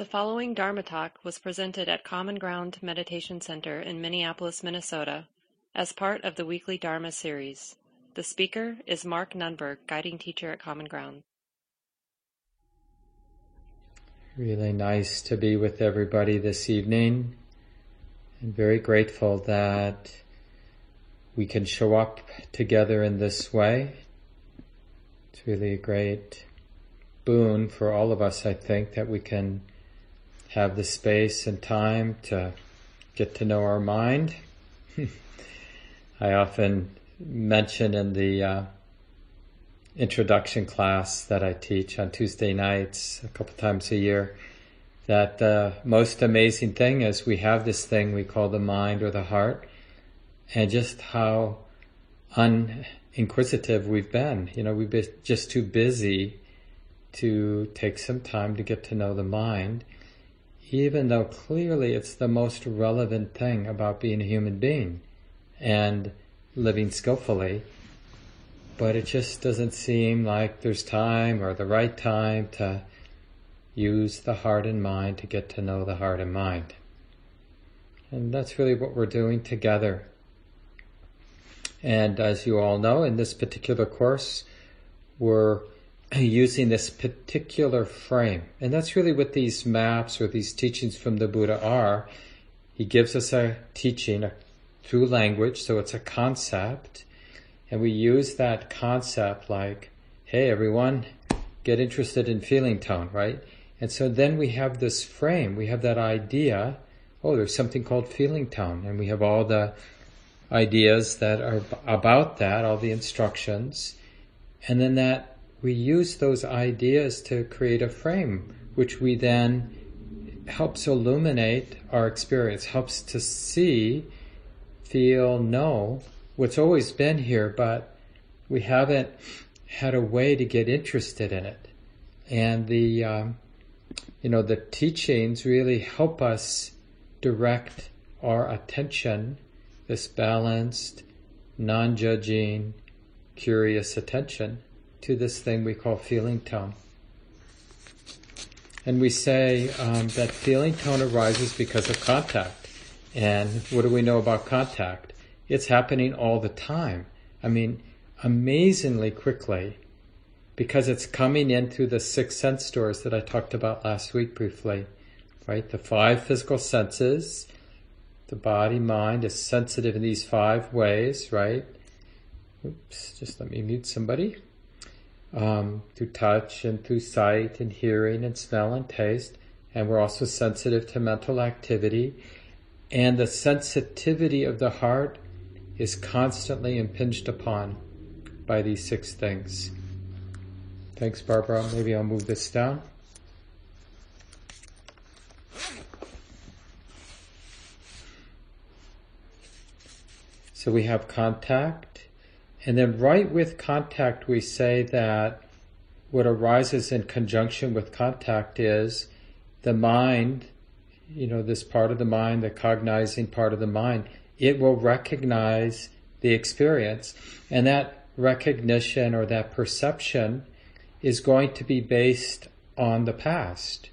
The following Dharma talk was presented at Common Ground Meditation Center in Minneapolis, Minnesota, as part of the weekly Dharma series. The speaker is Mark Nunberg, guiding teacher at Common Ground. Really nice to be with everybody this evening, and very grateful that we can show up together in this way. It's really a great boon for all of us, I think, that we can have the space and time to get to know our mind. I often mention in the uh, introduction class that I teach on Tuesday nights a couple times a year that the most amazing thing is we have this thing we call the mind or the heart and just how uninquisitive we've been. You know, we've been just too busy to take some time to get to know the mind even though clearly it's the most relevant thing about being a human being and living skillfully, but it just doesn't seem like there's time or the right time to use the heart and mind to get to know the heart and mind. And that's really what we're doing together. And as you all know, in this particular course, we're using this particular frame. And that's really what these maps or these teachings from the Buddha are. He gives us a teaching through language, so it's a concept. And we use that concept like, hey, everyone, get interested in feeling tone, right? And so then we have this frame, we have that idea, oh, there's something called feeling tone, and we have all the ideas that are about that, all the instructions. And then that we use those ideas to create a frame, which we then helps illuminate our experience, helps to see, feel, know what's always been here, but we haven't had a way to get interested in it. And the, um, you know, the teachings really help us direct our attention, this balanced, non-judging, curious attention to this thing we call feeling tone. And we say um, that feeling tone arises because of contact. And what do we know about contact? It's happening all the time. I mean, amazingly quickly because it's coming in through the six sense doors that I talked about last week briefly, right? The five physical senses, the body, mind is sensitive in these five ways, right? Oops, just let me mute somebody um, through touch and through sight and hearing and smell and taste. And we're also sensitive to mental activity. And the sensitivity of the heart is constantly impinged upon by these six things. Thanks, Barbara. Maybe I'll move this down. So we have contact, and then right with contact, we say that what arises in conjunction with contact is the mind, you know, this part of the mind, the cognizing part of the mind, it will recognize the experience. And that recognition or that perception is going to be based on the past.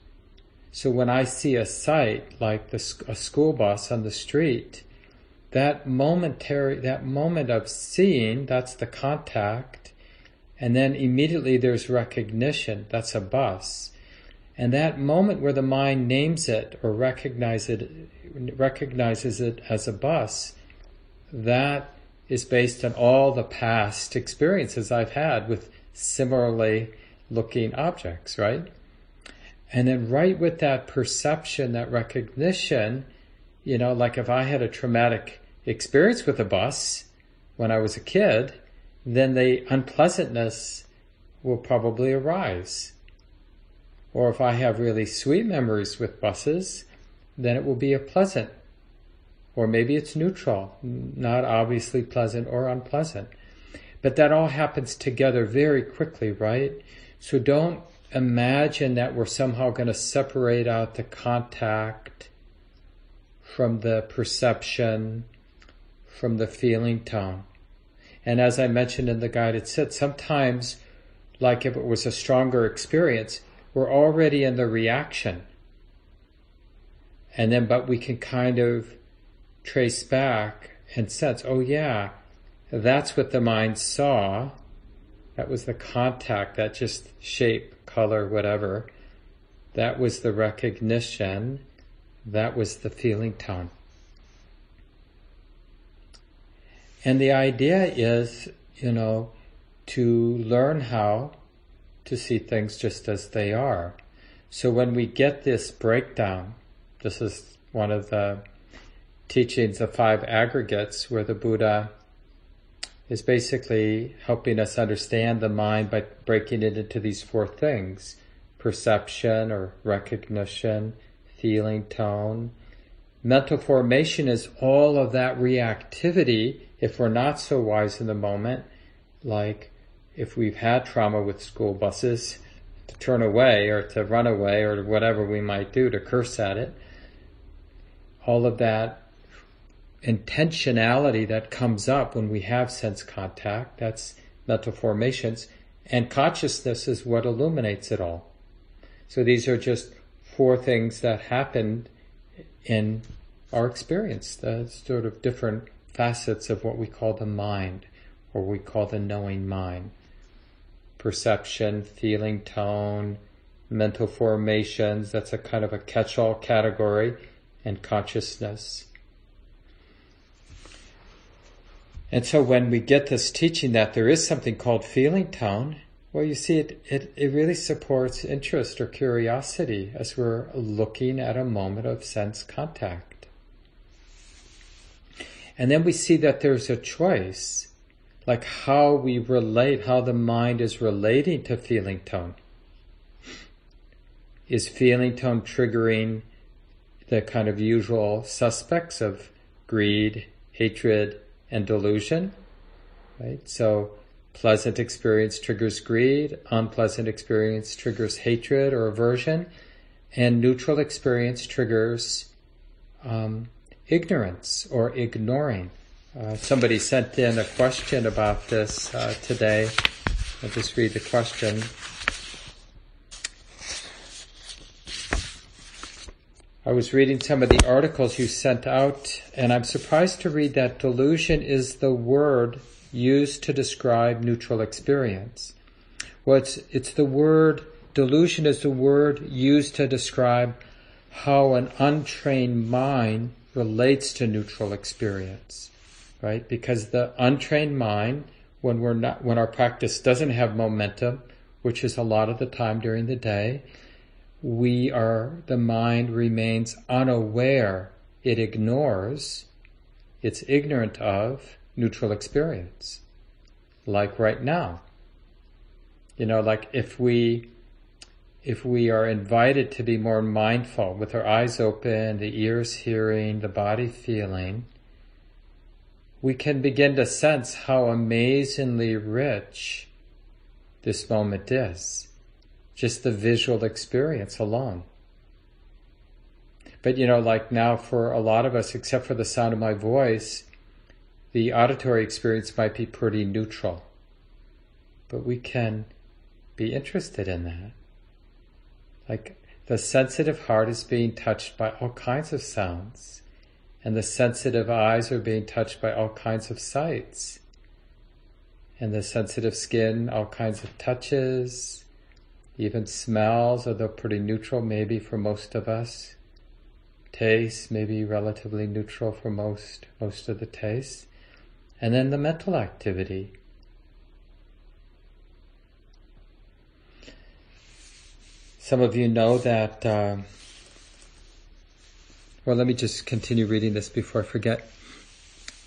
So when I see a sight like the, a school bus on the street, that momentary, that moment of seeing, that's the contact. And then immediately there's recognition, that's a bus. And that moment where the mind names it or recognizes it, recognizes it as a bus, that is based on all the past experiences I've had with similarly looking objects, right? And then right with that perception, that recognition, you know, like if I had a traumatic experience with a bus when I was a kid, then the unpleasantness will probably arise. Or if I have really sweet memories with buses, then it will be a pleasant. Or maybe it's neutral, not obviously pleasant or unpleasant. But that all happens together very quickly, right? So don't imagine that we're somehow going to separate out the contact from the perception, from the feeling tone. And as I mentioned in the guided sit, sometimes, like if it was a stronger experience, we're already in the reaction. And then, but we can kind of trace back and sense, oh yeah, that's what the mind saw. That was the contact, that just shape, color, whatever. That was the recognition. That was the feeling tone. And the idea is, you know, to learn how to see things just as they are. So when we get this breakdown, this is one of the teachings of five aggregates where the Buddha is basically helping us understand the mind by breaking it into these four things perception or recognition, feeling, tone. Mental formation is all of that reactivity if we're not so wise in the moment, like if we've had trauma with school buses, to turn away or to run away or whatever we might do to curse at it. All of that intentionality that comes up when we have sense contact, that's mental formations, and consciousness is what illuminates it all. So these are just four things that happened in our experience, the sort of different facets of what we call the mind, or we call the knowing mind. Perception, feeling, tone, mental formations, that's a kind of a catch-all category, and consciousness. And so when we get this teaching that there is something called feeling tone, well, you see, it, it, it really supports interest or curiosity as we're looking at a moment of sense contact. And then we see that there's a choice, like how we relate, how the mind is relating to feeling tone. Is feeling tone triggering the kind of usual suspects of greed, hatred, and delusion? Right? So, Pleasant experience triggers greed, unpleasant experience triggers hatred or aversion, and neutral experience triggers um, ignorance or ignoring. Uh, somebody sent in a question about this uh, today. I'll just read the question. I was reading some of the articles you sent out, and I'm surprised to read that delusion is the word used to describe neutral experience. Well, it's, it's the word, delusion is the word used to describe how an untrained mind relates to neutral experience, right? Because the untrained mind, when we're not, when our practice doesn't have momentum, which is a lot of the time during the day, we are, the mind remains unaware. It ignores, it's ignorant of, neutral experience. Like right now. You know, like if we, if we are invited to be more mindful with our eyes open, the ears hearing, the body feeling, we can begin to sense how amazingly rich this moment is. Just the visual experience alone. But you know, like now for a lot of us, except for the sound of my voice, the auditory experience might be pretty neutral, but we can be interested in that. Like the sensitive heart is being touched by all kinds of sounds, and the sensitive eyes are being touched by all kinds of sights, and the sensitive skin, all kinds of touches, even smells, although pretty neutral maybe for most of us. Taste, maybe relatively neutral for most, most of the tastes and then the mental activity. Some of you know that. Uh, well, let me just continue reading this before I forget.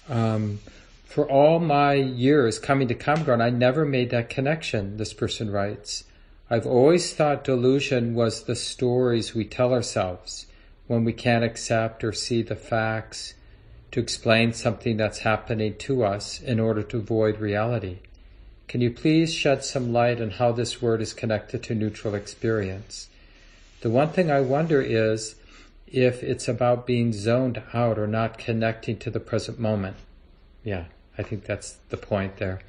Um, for all my years coming to Ground, I never made that connection, this person writes. I've always thought delusion was the stories we tell ourselves when we can't accept or see the facts to explain something that's happening to us in order to avoid reality. Can you please shed some light on how this word is connected to neutral experience? The one thing I wonder is if it's about being zoned out or not connecting to the present moment. Yeah, I think that's the point there.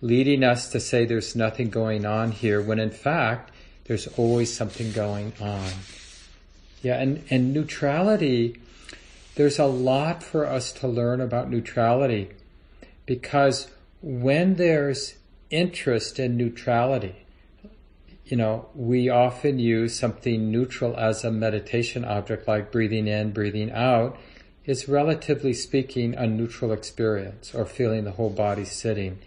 Leading us to say there's nothing going on here when in fact there's always something going on. Yeah, and, and neutrality, there's a lot for us to learn about neutrality because when there's interest in neutrality, you know, we often use something neutral as a meditation object like breathing in, breathing out is relatively speaking a neutral experience or feeling the whole body sitting.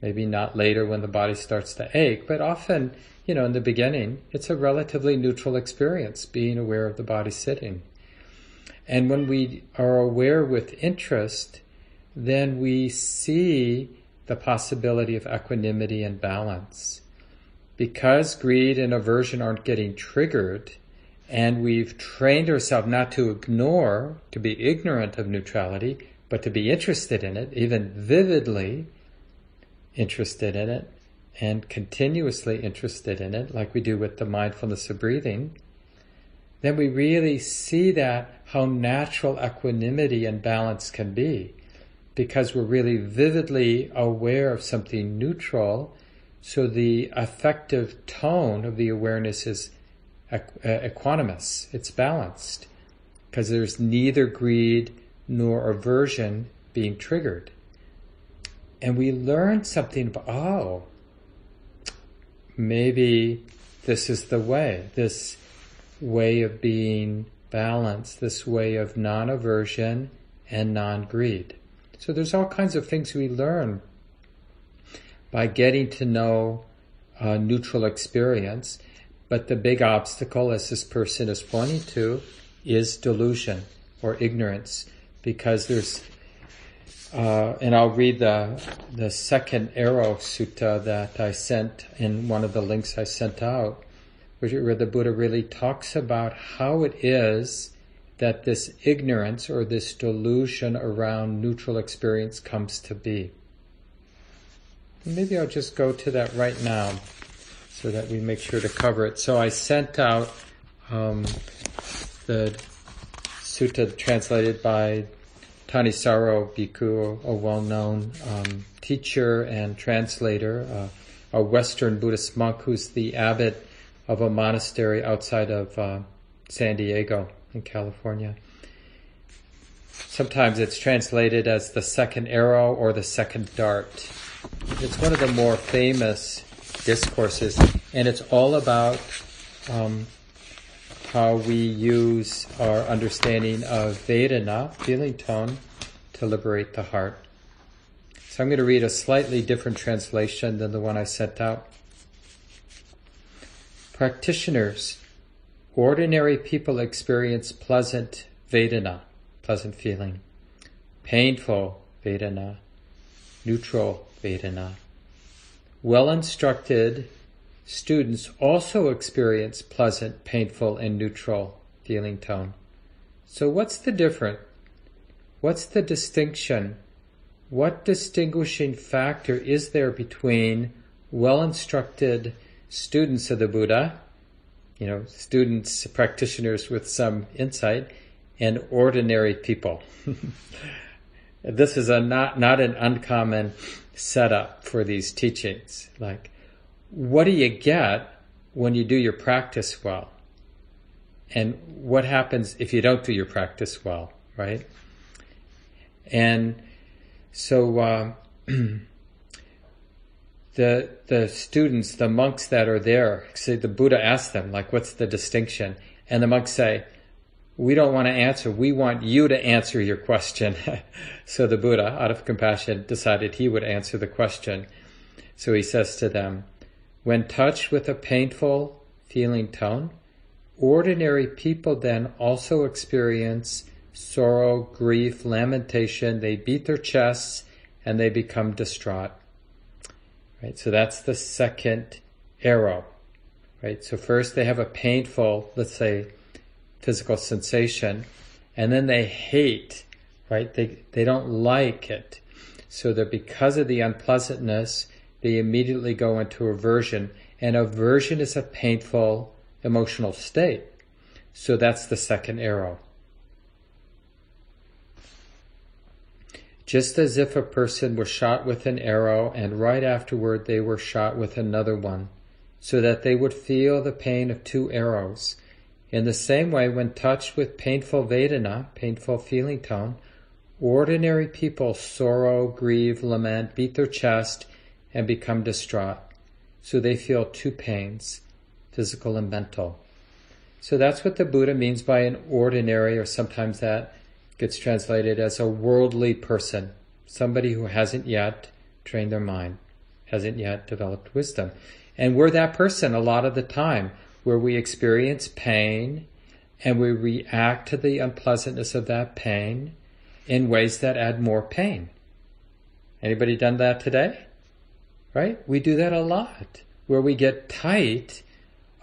Maybe not later when the body starts to ache, but often, you know, in the beginning, it's a relatively neutral experience being aware of the body sitting. And when we are aware with interest, then we see the possibility of equanimity and balance. Because greed and aversion aren't getting triggered, and we've trained ourselves not to ignore, to be ignorant of neutrality, but to be interested in it, even vividly interested in it, and continuously interested in it, like we do with the mindfulness of breathing, then we really see that how natural equanimity and balance can be because we're really vividly aware of something neutral. So the affective tone of the awareness is uh, equanimous, it's balanced because there's neither greed nor aversion being triggered. And we learn something about, oh, maybe this is the way, this way of being balanced, this way of non aversion and non greed. So there's all kinds of things we learn by getting to know a neutral experience. But the big obstacle, as this person is pointing to, is delusion or ignorance, because there's, uh, and I'll read the the second arrow sutta that I sent in one of the links I sent out, where the Buddha really talks about how it is that this ignorance or this delusion around neutral experience comes to be. Maybe I'll just go to that right now so that we make sure to cover it. So I sent out um, the sutta translated by Thanissaro Bhikkhu, a well-known um, teacher and translator, uh, a Western Buddhist monk who's the abbot of a monastery outside of uh, San Diego in California. Sometimes it's translated as the second arrow or the second dart. It's one of the more famous discourses, and it's all about um, how we use our understanding of Vedana, feeling tone, to liberate the heart. So I'm going to read a slightly different translation than the one I sent out. Practitioners Ordinary people experience pleasant Vedana, pleasant feeling, painful Vedana, neutral Vedana. Well instructed students also experience pleasant, painful, and neutral feeling tone. So what's the difference? What's the distinction? What distinguishing factor is there between well instructed students of the Buddha you know, students, practitioners with some insight, and ordinary people. this is a not not an uncommon setup for these teachings. Like, what do you get when you do your practice well? And what happens if you don't do your practice well, right? And so uh, the the students, the monks that are there, say the Buddha asks them, like, what's the distinction? And the monks say, we don't want to answer. We want you to answer your question. so the Buddha, out of compassion, decided he would answer the question. So he says to them, when touched with a painful feeling tone, ordinary people then also experience sorrow, grief, lamentation. They beat their chests and they become distraught. Right? So that's the second arrow. Right? So first they have a painful, let's say, physical sensation, and then they hate, right? They, they don't like it. So that because of the unpleasantness, they immediately go into aversion. And aversion is a painful emotional state. So that's the second arrow. Just as if a person were shot with an arrow and right afterward they were shot with another one, so that they would feel the pain of two arrows. In the same way, when touched with painful Vedana, painful feeling tone, ordinary people sorrow, grieve, lament, beat their chest, and become distraught. So they feel two pains, physical and mental. So that's what the Buddha means by an ordinary, or sometimes that gets translated as a worldly person, somebody who hasn't yet trained their mind, hasn't yet developed wisdom. And we're that person a lot of the time where we experience pain and we react to the unpleasantness of that pain in ways that add more pain. Anybody done that today? Right? We do that a lot where we get tight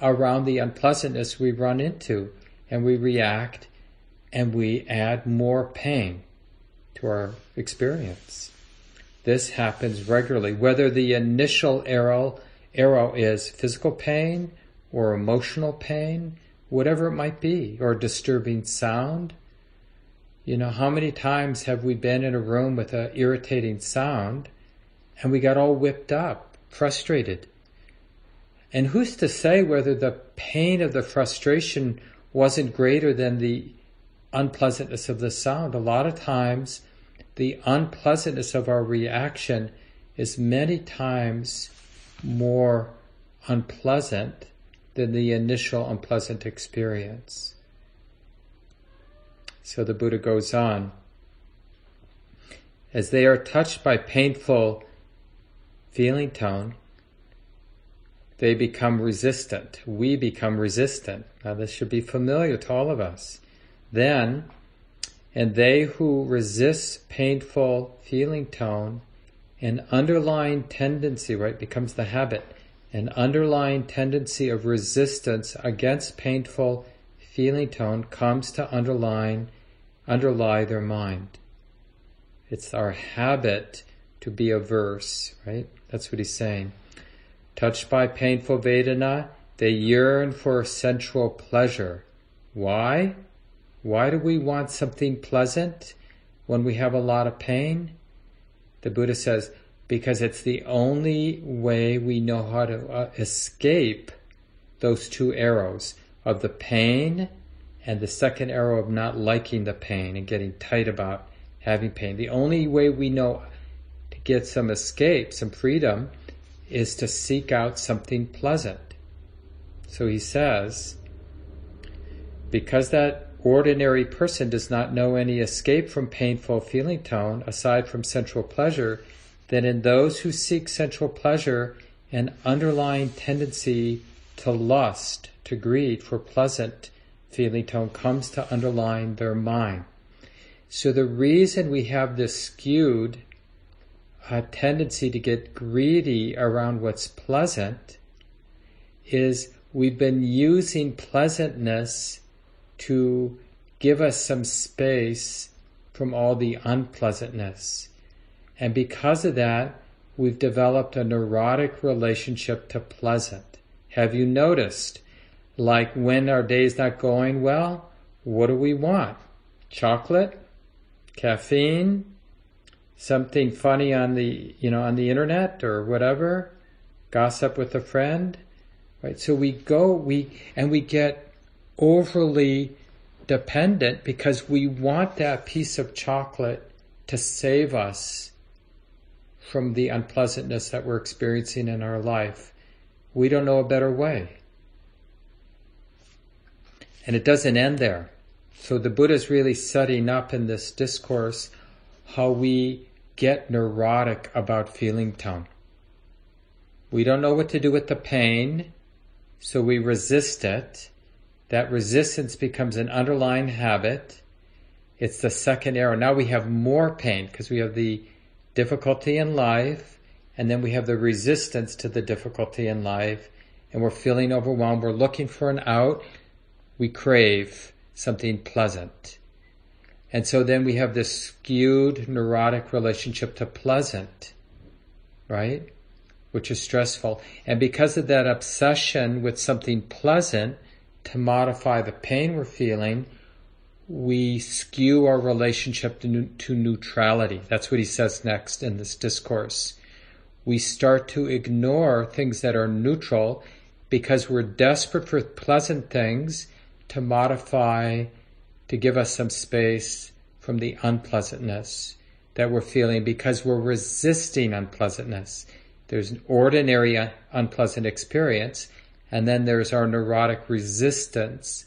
around the unpleasantness we run into and we react and we add more pain to our experience. This happens regularly, whether the initial arrow, arrow is physical pain or emotional pain, whatever it might be, or disturbing sound. You know, how many times have we been in a room with an irritating sound and we got all whipped up, frustrated? And who's to say whether the pain of the frustration wasn't greater than the unpleasantness of the sound? A lot of times, the unpleasantness of our reaction is many times more unpleasant than the initial unpleasant experience. So the Buddha goes on. As they are touched by painful feeling tone, they become resistant. We become resistant. Now, this should be familiar to all of us. Then, and they who resist painful feeling tone, an underlying tendency, right, becomes the habit, an underlying tendency of resistance against painful feeling tone comes to underline, underlie their mind. It's our habit to be averse, right? That's what he's saying. Touched by painful Vedana, they yearn for sensual pleasure. Why? Why do we want something pleasant when we have a lot of pain? The Buddha says, because it's the only way we know how to uh, escape those two arrows of the pain and the second arrow of not liking the pain and getting tight about having pain. The only way we know to get some escape, some freedom, is to seek out something pleasant. So he says, because that ordinary person does not know any escape from painful feeling tone aside from sensual pleasure, then in those who seek sensual pleasure, an underlying tendency to lust, to greed for pleasant feeling tone comes to underline their mind. So the reason we have this skewed a tendency to get greedy around what's pleasant is we've been using pleasantness to give us some space from all the unpleasantness. And because of that, we've developed a neurotic relationship to pleasant. Have you noticed? Like when our day's not going well, what do we want? Chocolate? Caffeine? something funny on the you know on the internet or whatever gossip with a friend right so we go we and we get overly dependent because we want that piece of chocolate to save us from the unpleasantness that we're experiencing in our life we don't know a better way and it doesn't end there so the buddha is really setting up in this discourse how we get neurotic about feeling tone. We don't know what to do with the pain, so we resist it. That resistance becomes an underlying habit. It's the second arrow. Now we have more pain because we have the difficulty in life, and then we have the resistance to the difficulty in life, and we're feeling overwhelmed. We're looking for an out. We crave something pleasant. And so then we have this skewed neurotic relationship to pleasant, right? Which is stressful. And because of that obsession with something pleasant to modify the pain we're feeling, we skew our relationship to, to neutrality. That's what he says next in this discourse. We start to ignore things that are neutral because we're desperate for pleasant things to modify, to give us some space from the unpleasantness that we're feeling because we're resisting unpleasantness. There's an ordinary uh, unpleasant experience, and then there's our neurotic resistance.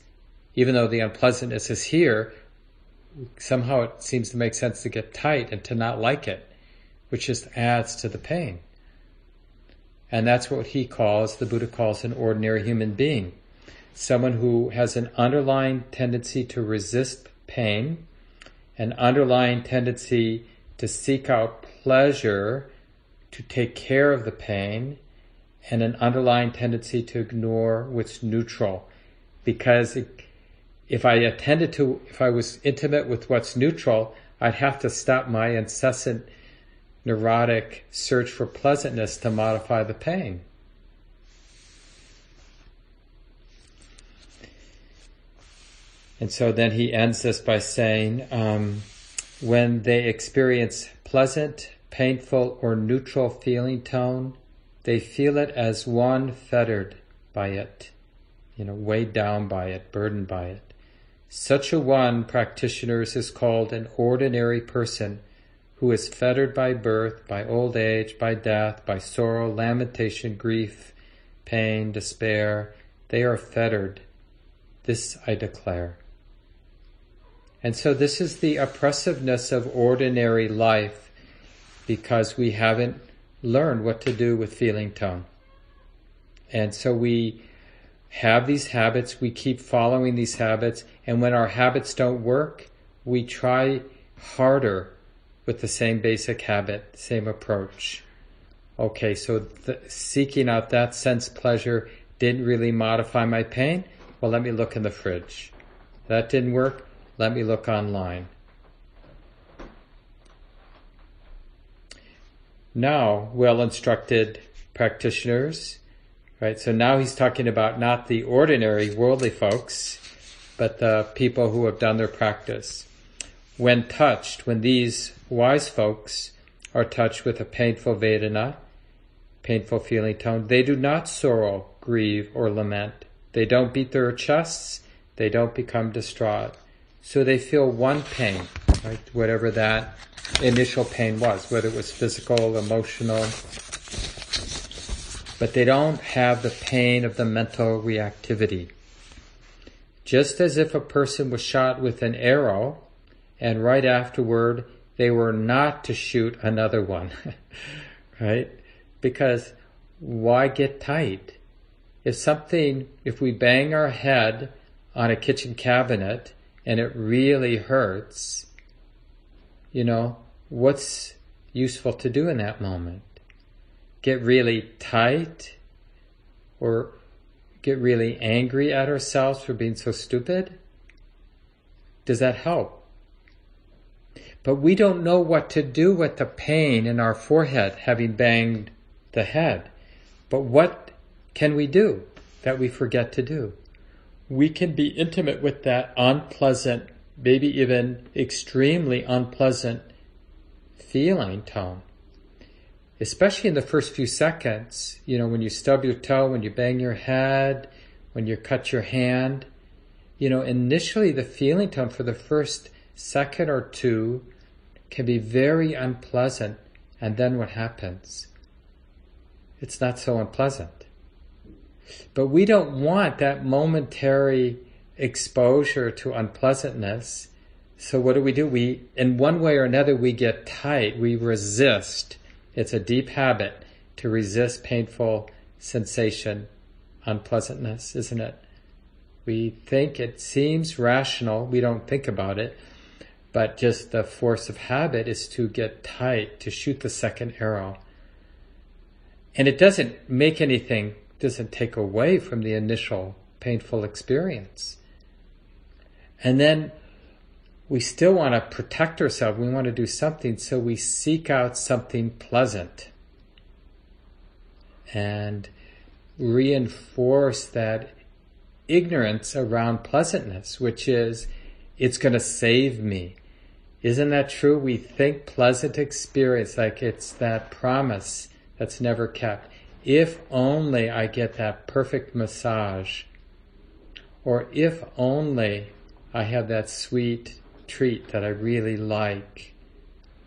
Even though the unpleasantness is here, somehow it seems to make sense to get tight and to not like it, which just adds to the pain. And that's what he calls, the Buddha calls an ordinary human being. Someone who has an underlying tendency to resist pain, an underlying tendency to seek out pleasure, to take care of the pain, and an underlying tendency to ignore what's neutral. Because it, if I attended to, if I was intimate with what's neutral, I'd have to stop my incessant neurotic search for pleasantness to modify the pain. And so then he ends this by saying, um, when they experience pleasant, painful, or neutral feeling tone, they feel it as one fettered by it, you know, weighed down by it, burdened by it. Such a one, practitioners, is called an ordinary person who is fettered by birth, by old age, by death, by sorrow, lamentation, grief, pain, despair. They are fettered. This I declare. And so this is the oppressiveness of ordinary life because we haven't learned what to do with feeling tone. And so we have these habits, we keep following these habits, and when our habits don't work, we try harder with the same basic habit, same approach. Okay, so the, seeking out that sense pleasure didn't really modify my pain. Well, let me look in the fridge. That didn't work. Let me look online. Now, well instructed practitioners, right? So now he's talking about not the ordinary worldly folks, but the people who have done their practice. When touched, when these wise folks are touched with a painful Vedana, painful feeling tone, they do not sorrow, grieve, or lament. They don't beat their chests. They don't become distraught. So they feel one pain, right? Whatever that initial pain was, whether it was physical, emotional. But they don't have the pain of the mental reactivity. Just as if a person was shot with an arrow and right afterward they were not to shoot another one, right? Because why get tight? If something, if we bang our head on a kitchen cabinet and it really hurts, you know, what's useful to do in that moment? Get really tight or get really angry at ourselves for being so stupid? Does that help? But we don't know what to do with the pain in our forehead having banged the head. But what can we do that we forget to do? We can be intimate with that unpleasant, maybe even extremely unpleasant feeling tone. Especially in the first few seconds, you know, when you stub your toe, when you bang your head, when you cut your hand, you know, initially the feeling tone for the first second or two can be very unpleasant, and then what happens? It's not so unpleasant. But we don't want that momentary exposure to unpleasantness. So what do we do? We, in one way or another, we get tight. We resist. It's a deep habit to resist painful sensation, unpleasantness, isn't it? We think it seems rational. We don't think about it. But just the force of habit is to get tight, to shoot the second arrow. And it doesn't make anything, doesn't take away from the initial painful experience. And then we still want to protect ourselves. We want to do something, so we seek out something pleasant and reinforce that ignorance around pleasantness, which is it's going to save me. Isn't that true? We think pleasant experience like it's that promise that's never kept. If only I get that perfect massage, or if only I have that sweet treat that I really like,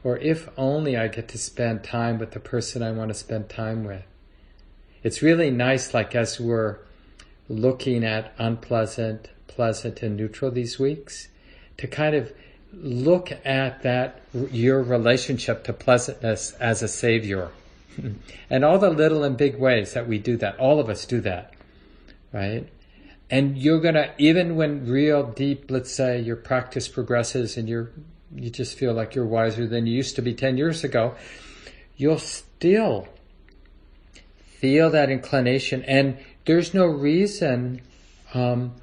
or if only I get to spend time with the person I want to spend time with. It's really nice, like as we're looking at unpleasant, pleasant, and neutral these weeks, to kind of look at that, your relationship to pleasantness as a savior. and all the little and big ways that we do that. All of us do that, right? And you're gonna, even when real deep, let's say your practice progresses and you're, you just feel like you're wiser than you used to be 10 years ago, you'll still feel that inclination and there's no reason, um,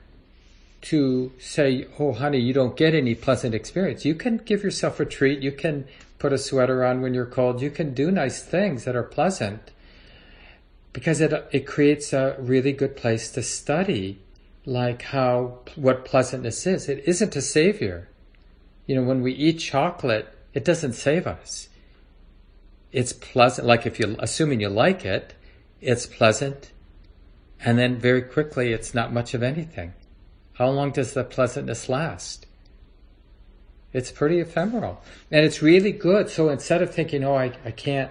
to say, oh, honey, you don't get any pleasant experience. You can give yourself a treat. You can put a sweater on when you're cold. You can do nice things that are pleasant because it, it creates a really good place to study like how, what pleasantness is. It isn't a savior. You know, when we eat chocolate, it doesn't save us. It's pleasant, like if you, assuming you like it, it's pleasant, and then very quickly it's not much of anything. How long does the pleasantness last? It's pretty ephemeral. And it's really good. So instead of thinking, oh, I, I can't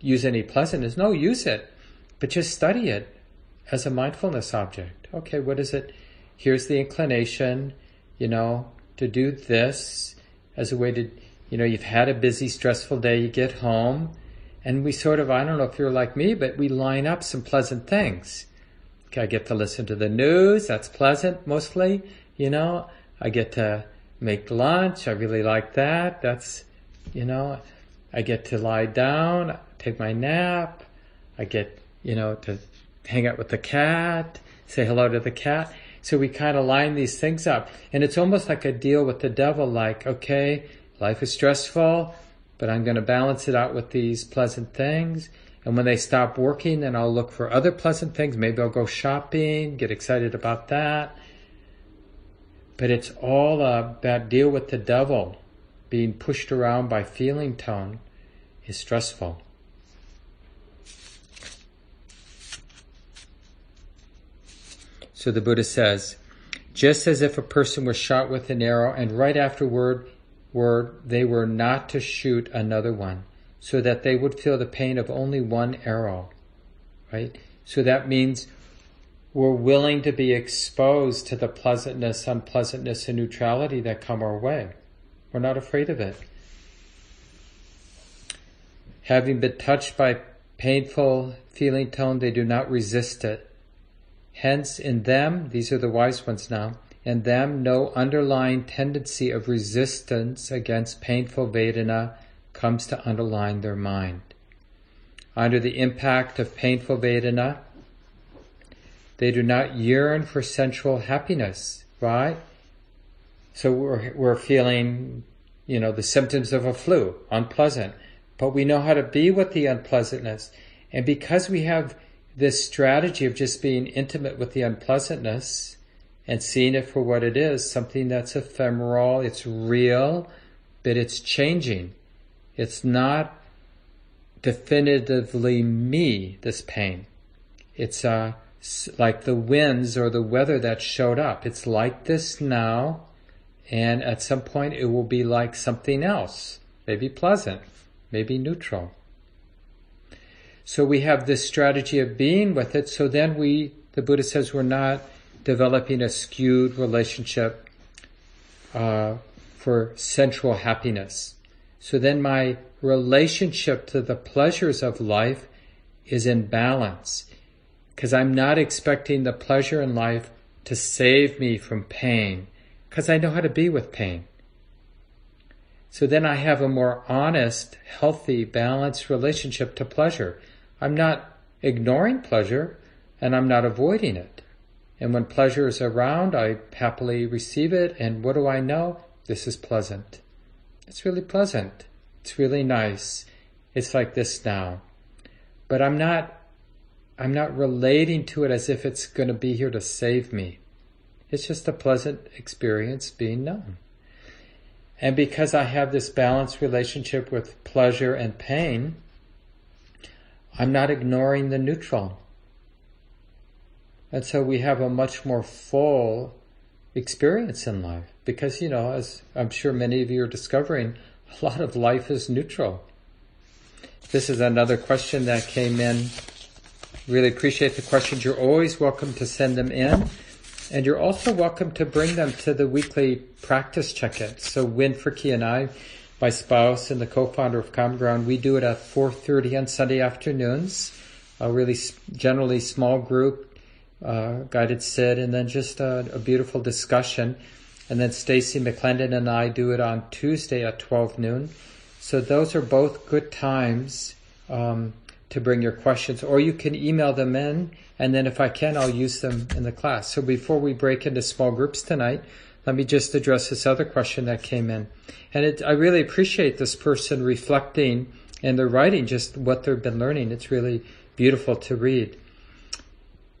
use any pleasantness, no, use it. But just study it as a mindfulness object. Okay, what is it? Here's the inclination, you know, to do this as a way to, you know, you've had a busy, stressful day, you get home, and we sort of, I don't know if you're like me, but we line up some pleasant things. Okay, I get to listen to the news. That's pleasant mostly. You know, I get to make lunch. I really like that. That's, you know, I get to lie down, take my nap. I get, you know, to hang out with the cat, say hello to the cat. So we kind of line these things up. And it's almost like a deal with the devil, like, okay, life is stressful, but I'm going to balance it out with these pleasant things. And when they stop working, then I'll look for other pleasant things. Maybe I'll go shopping, get excited about that. But it's all uh, that deal with the devil being pushed around by feeling tone is stressful. So the Buddha says, just as if a person was shot with an arrow and right afterward word they were not to shoot another one so that they would feel the pain of only one arrow, right? So that means we're willing to be exposed to the pleasantness, unpleasantness, and neutrality that come our way. We're not afraid of it. Having been touched by painful feeling tone, they do not resist it. Hence, in them, these are the wise ones now, in them no underlying tendency of resistance against painful Vedana comes to underline their mind. Under the impact of painful Vedana, they do not yearn for sensual happiness, right? So we're, we're feeling, you know, the symptoms of a flu, unpleasant, but we know how to be with the unpleasantness. And because we have this strategy of just being intimate with the unpleasantness and seeing it for what it is, something that's ephemeral, it's real, but it's changing. It's not definitively me, this pain. It's uh, like the winds or the weather that showed up. It's like this now, and at some point it will be like something else. Maybe pleasant, maybe neutral. So we have this strategy of being with it, so then we, the Buddha says, we're not developing a skewed relationship uh, for sensual happiness. So then my relationship to the pleasures of life is in balance because I'm not expecting the pleasure in life to save me from pain because I know how to be with pain. So then I have a more honest, healthy, balanced relationship to pleasure. I'm not ignoring pleasure and I'm not avoiding it. And when pleasure is around, I happily receive it. And what do I know? This is pleasant. It's really pleasant. It's really nice. It's like this now. But I'm not I'm not relating to it as if it's going to be here to save me. It's just a pleasant experience being known. And because I have this balanced relationship with pleasure and pain, I'm not ignoring the neutral. And so we have a much more full experience in life because, you know, as I'm sure many of you are discovering, a lot of life is neutral. This is another question that came in. Really appreciate the questions. You're always welcome to send them in. And you're also welcome to bring them to the weekly practice check-ins. So Wynn Fricke and I, my spouse and the co-founder of Common Ground, we do it at 4.30 on Sunday afternoons. A really generally small group, uh, guided sit, and then just a, a beautiful discussion. And then Stacy McClendon and I do it on Tuesday at 12 noon. So those are both good times um, to bring your questions, or you can email them in, and then if I can, I'll use them in the class. So before we break into small groups tonight, let me just address this other question that came in. And it, I really appreciate this person reflecting and they're writing just what they've been learning. It's really beautiful to read.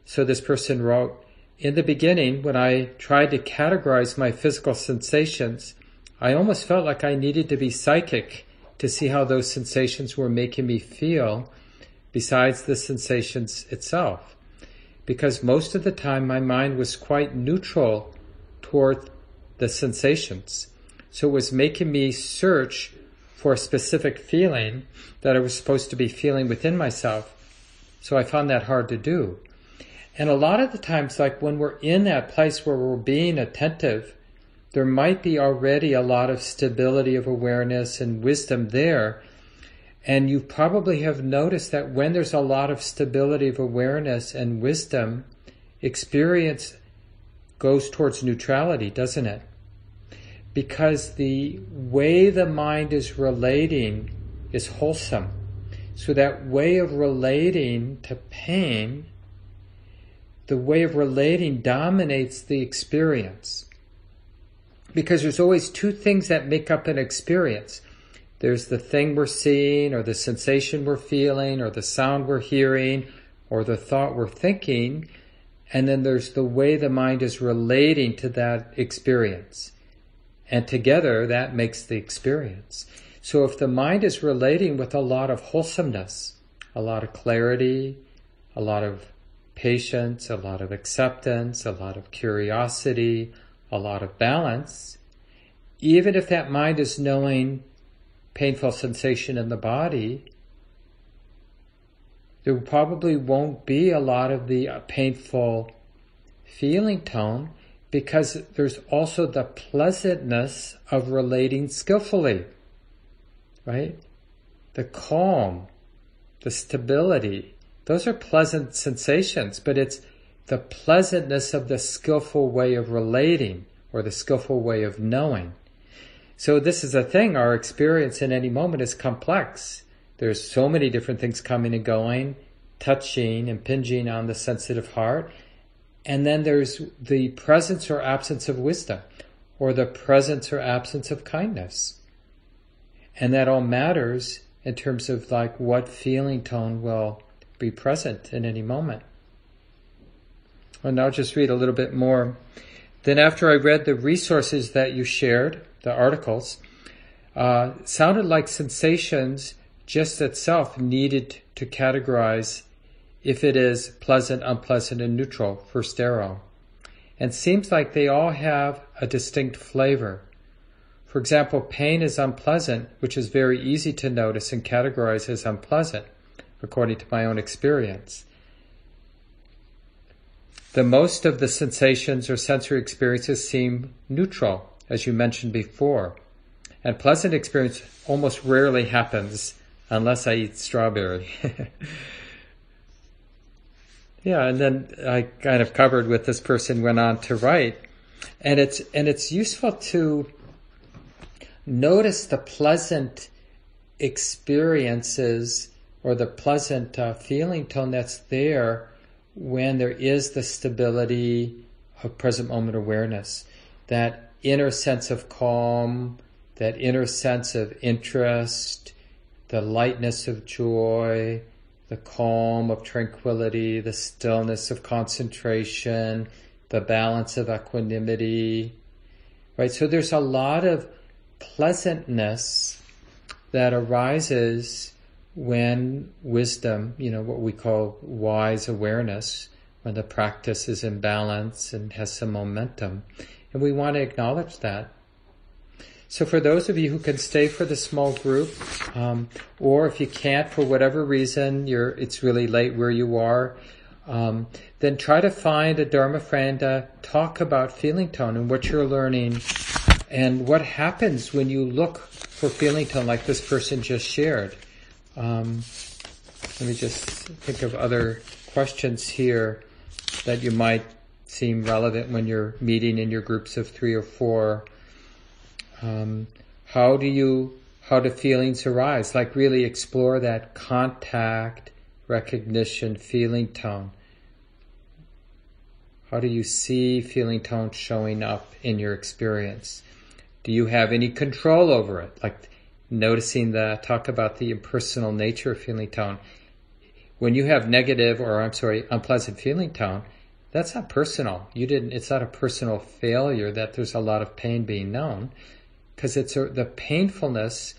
So this person wrote, in the beginning, when I tried to categorize my physical sensations, I almost felt like I needed to be psychic to see how those sensations were making me feel besides the sensations itself. Because most of the time my mind was quite neutral toward the sensations. So it was making me search for a specific feeling that I was supposed to be feeling within myself. So I found that hard to do. And a lot of the times, like when we're in that place where we're being attentive, there might be already a lot of stability of awareness and wisdom there. And you probably have noticed that when there's a lot of stability of awareness and wisdom, experience goes towards neutrality, doesn't it? Because the way the mind is relating is wholesome. So that way of relating to pain, the way of relating dominates the experience because there's always two things that make up an experience. There's the thing we're seeing, or the sensation we're feeling, or the sound we're hearing, or the thought we're thinking, and then there's the way the mind is relating to that experience. And together that makes the experience. So if the mind is relating with a lot of wholesomeness, a lot of clarity, a lot of patience, a lot of acceptance, a lot of curiosity, a lot of balance, even if that mind is knowing painful sensation in the body, there probably won't be a lot of the uh, painful feeling tone because there's also the pleasantness of relating skillfully, right? The calm, the stability, those are pleasant sensations, but it's the pleasantness of the skillful way of relating or the skillful way of knowing. So this is a thing, our experience in any moment is complex. There's so many different things coming and going, touching, impinging on the sensitive heart. And then there's the presence or absence of wisdom, or the presence or absence of kindness. And that all matters in terms of like what feeling tone will be present in any moment. And I'll just read a little bit more. Then after I read the resources that you shared, the articles, uh, sounded like sensations just itself needed to categorize if it is pleasant, unpleasant, and neutral for stero. And seems like they all have a distinct flavor. For example, pain is unpleasant, which is very easy to notice and categorize as unpleasant, according to my own experience. The most of the sensations or sensory experiences seem neutral, as you mentioned before. And pleasant experience almost rarely happens unless I eat strawberry. yeah, and then I kind of covered what this person went on to write. And it's, and it's useful to notice the pleasant experiences or the pleasant uh, feeling tone that's there when there is the stability of present moment awareness, that inner sense of calm, that inner sense of interest, the lightness of joy, the calm of tranquility, the stillness of concentration, the balance of equanimity, right? So there's a lot of pleasantness that arises when wisdom, you know, what we call wise awareness, when the practice is in balance and has some momentum. And we want to acknowledge that. So for those of you who can stay for the small group, um, or if you can't for whatever reason, you're it's really late where you are, um, then try to find a Dharma friend to talk about feeling tone and what you're learning and what happens when you look for feeling tone like this person just shared. Um, let me just think of other questions here that you might seem relevant when you're meeting in your groups of three or four. Um, how do you, how do feelings arise? Like really explore that contact, recognition, feeling tone. How do you see feeling tone showing up in your experience? Do you have any control over it? Like noticing the, talk about the impersonal nature of feeling tone. When you have negative or I'm sorry, unpleasant feeling tone, that's not personal. You didn't, it's not a personal failure that there's a lot of pain being known because it's a, the painfulness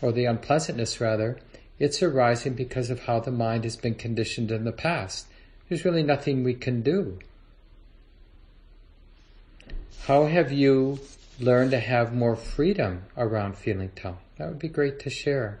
or the unpleasantness rather, it's arising because of how the mind has been conditioned in the past. There's really nothing we can do. How have you learned to have more freedom around feeling tone? That would be great to share.